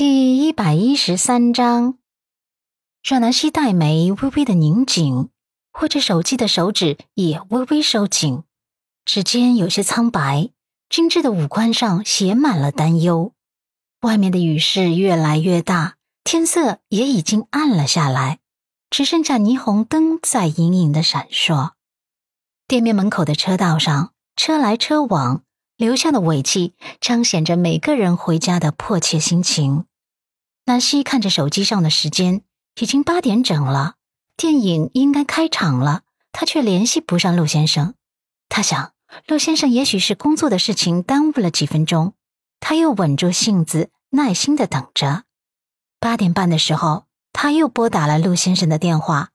第一百一十三章，阮南希黛眉微微的拧紧，握着手机的手指也微微收紧，指尖有些苍白，精致的五官上写满了担忧。外面的雨势越来越大，天色也已经暗了下来，只剩下霓虹灯在隐隐的闪烁。店面门口的车道上，车来车往。留下的尾气彰显着每个人回家的迫切心情。南希看着手机上的时间，已经八点整了，电影应该开场了，他却联系不上陆先生。他想，陆先生也许是工作的事情耽误了几分钟。他又稳住性子，耐心的等着。八点半的时候，他又拨打了陆先生的电话，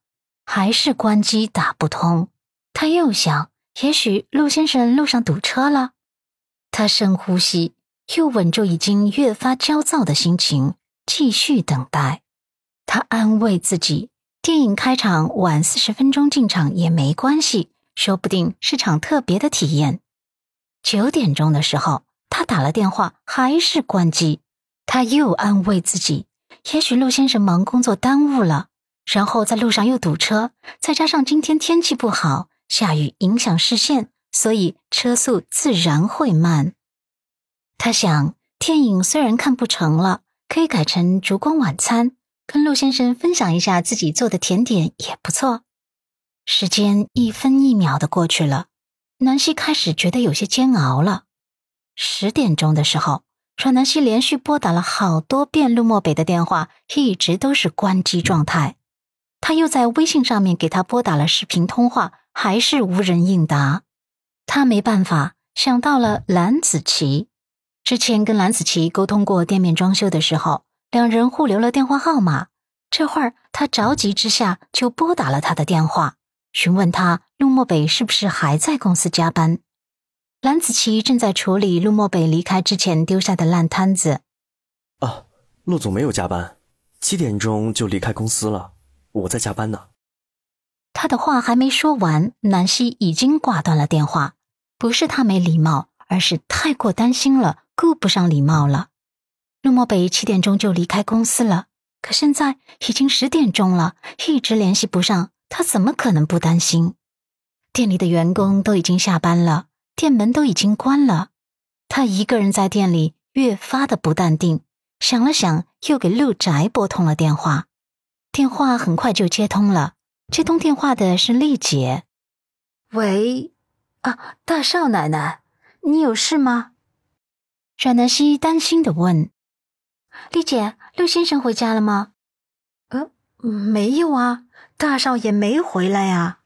还是关机打不通。他又想，也许陆先生路上堵车了。他深呼吸，又稳住已经越发焦躁的心情，继续等待。他安慰自己，电影开场晚四十分钟进场也没关系，说不定是场特别的体验。九点钟的时候，他打了电话，还是关机。他又安慰自己，也许陆先生忙工作耽误了，然后在路上又堵车，再加上今天天气不好，下雨影响视线。所以车速自然会慢。他想，电影虽然看不成了，可以改成烛光晚餐，跟陆先生分享一下自己做的甜点也不错。时间一分一秒的过去了，南希开始觉得有些煎熬了。十点钟的时候，阮南希连续拨打了好多遍陆漠北的电话，一直都是关机状态。他又在微信上面给他拨打了视频通话，还是无人应答。他没办法想到了蓝子琪，之前跟蓝子琪沟通过店面装修的时候，两人互留了电话号码。这会儿他着急之下就拨打了他的电话，询问他陆漠北是不是还在公司加班。蓝子琪正在处理陆漠北离开之前丢下的烂摊子。啊，陆总没有加班，七点钟就离开公司了，我在加班呢。他的话还没说完，南希已经挂断了电话。不是他没礼貌，而是太过担心了，顾不上礼貌了。陆漠北七点钟就离开公司了，可现在已经十点钟了，一直联系不上，他怎么可能不担心？店里的员工都已经下班了，店门都已经关了，他一个人在店里越发的不淡定。想了想，又给陆宅拨通了电话，电话很快就接通了。接通电话的是丽姐，喂，啊，大少奶奶，你有事吗？阮南希担心的问。丽姐，陆先生回家了吗？呃，没有啊，大少爷没回来呀。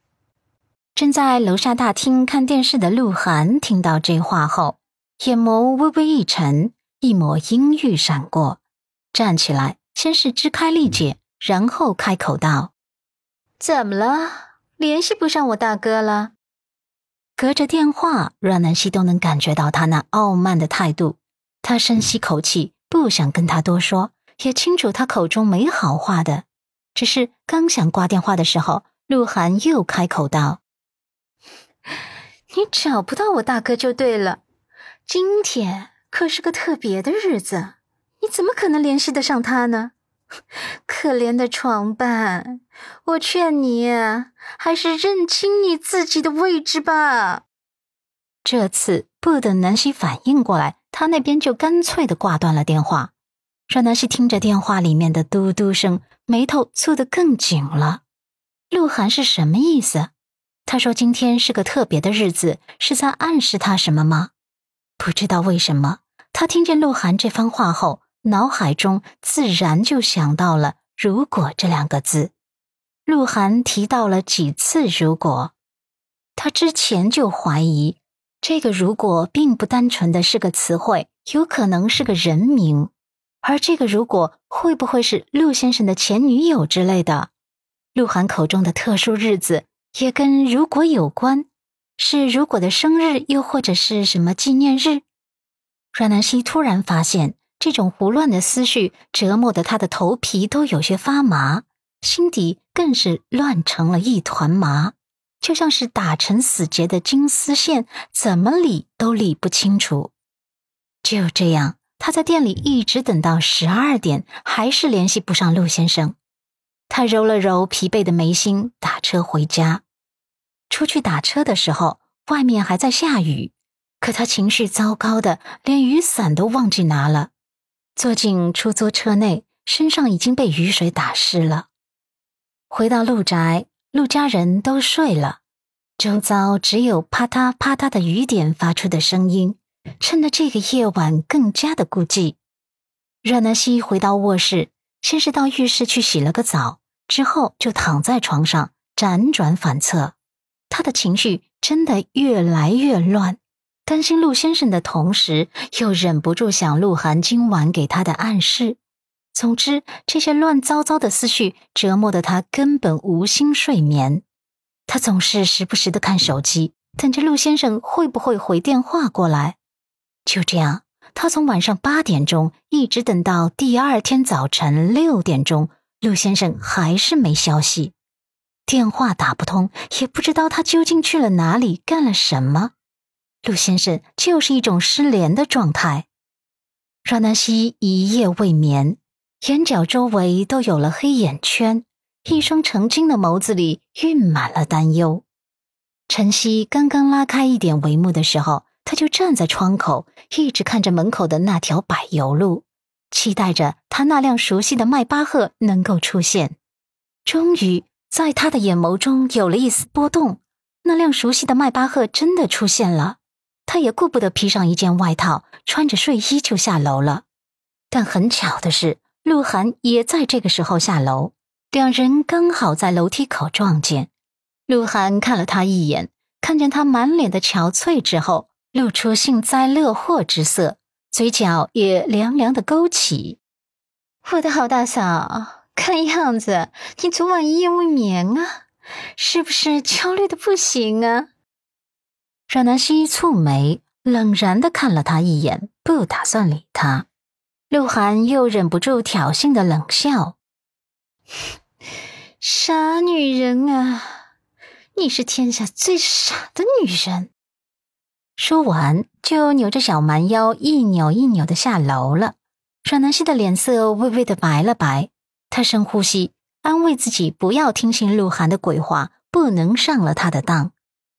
正在楼下大厅看电视的鹿晗听到这话后，眼眸微微一沉，一抹阴郁闪过，站起来，先是支开丽姐，然后开口道。怎么了？联系不上我大哥了？隔着电话，阮南希都能感觉到他那傲慢的态度。他深吸口气，不想跟他多说，也清楚他口中没好话的。只是刚想挂电话的时候，鹿晗又开口道：“ 你找不到我大哥就对了。今天可是个特别的日子，你怎么可能联系得上他呢？” 可怜的床伴，我劝你还是认清你自己的位置吧。这次不等南希反应过来，他那边就干脆的挂断了电话。阮南希听着电话里面的嘟嘟声，眉头蹙得更紧了。鹿晗是什么意思？他说今天是个特别的日子，是在暗示他什么吗？不知道为什么，他听见鹿晗这番话后。脑海中自然就想到了“如果”这两个字，鹿晗提到了几次“如果”，他之前就怀疑这个“如果”并不单纯的是个词汇，有可能是个人名，而这个“如果”会不会是陆先生的前女友之类的？鹿晗口中的特殊日子也跟“如果”有关，是“如果”的生日，又或者是什么纪念日？阮南希突然发现。这种胡乱的思绪折磨得他的头皮都有些发麻，心底更是乱成了一团麻，就像是打成死结的金丝线，怎么理都理不清楚。就这样，他在店里一直等到十二点，还是联系不上陆先生。他揉了揉疲惫的眉心，打车回家。出去打车的时候，外面还在下雨，可他情绪糟糕的连雨伞都忘记拿了。坐进出租车内，身上已经被雨水打湿了。回到陆宅，陆家人都睡了，周遭只有啪嗒啪嗒的雨点发出的声音。趁着这个夜晚更加的孤寂，阮南希回到卧室，先是到浴室去洗了个澡，之后就躺在床上辗转反侧。他的情绪真的越来越乱，担心陆先生的同时，又忍不住想鹿晗今晚给他的暗示。总之，这些乱糟糟的思绪折磨得他根本无心睡眠。他总是时不时的看手机，等着陆先生会不会回电话过来。就这样，他从晚上八点钟一直等到第二天早晨六点钟，陆先生还是没消息，电话打不通，也不知道他究竟去了哪里，干了什么。陆先生就是一种失联的状态。阮南希一夜未眠，眼角周围都有了黑眼圈，一双澄清的眸子里蕴满了担忧。晨曦刚刚拉开一点帷幕的时候。他就站在窗口，一直看着门口的那条柏油路，期待着他那辆熟悉的迈巴赫能够出现。终于，在他的眼眸中有了一丝波动，那辆熟悉的迈巴赫真的出现了。他也顾不得披上一件外套，穿着睡衣就下楼了。但很巧的是，鹿晗也在这个时候下楼，两人刚好在楼梯口撞见。鹿晗看了他一眼，看见他满脸的憔悴之后。露出幸灾乐祸之色，嘴角也凉凉的勾起。我的好大嫂，看样子你昨晚一夜未眠啊，是不是焦虑的不行啊？阮南希蹙眉，冷然的看了他一眼，不打算理他。鹿晗又忍不住挑衅的冷笑：“ 傻女人啊，你是天下最傻的女人。”说完，就扭着小蛮腰一扭一扭的下楼了。阮南希的脸色微微的白了白，她深呼吸，安慰自己不要听信鹿晗的鬼话，不能上了他的当。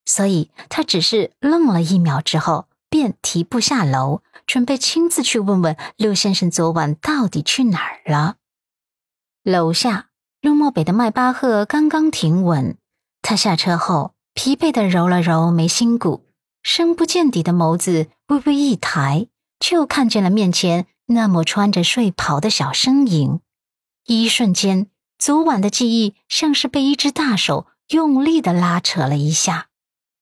所以，她只是愣了一秒之后，便提步下楼，准备亲自去问问陆先生昨晚到底去哪儿了。楼下，陆漠北的迈巴赫刚刚停稳，他下车后，疲惫的揉了揉眉心骨。深不见底的眸子微微一抬，就看见了面前那抹穿着睡袍的小身影。一瞬间，昨晚的记忆像是被一只大手用力的拉扯了一下。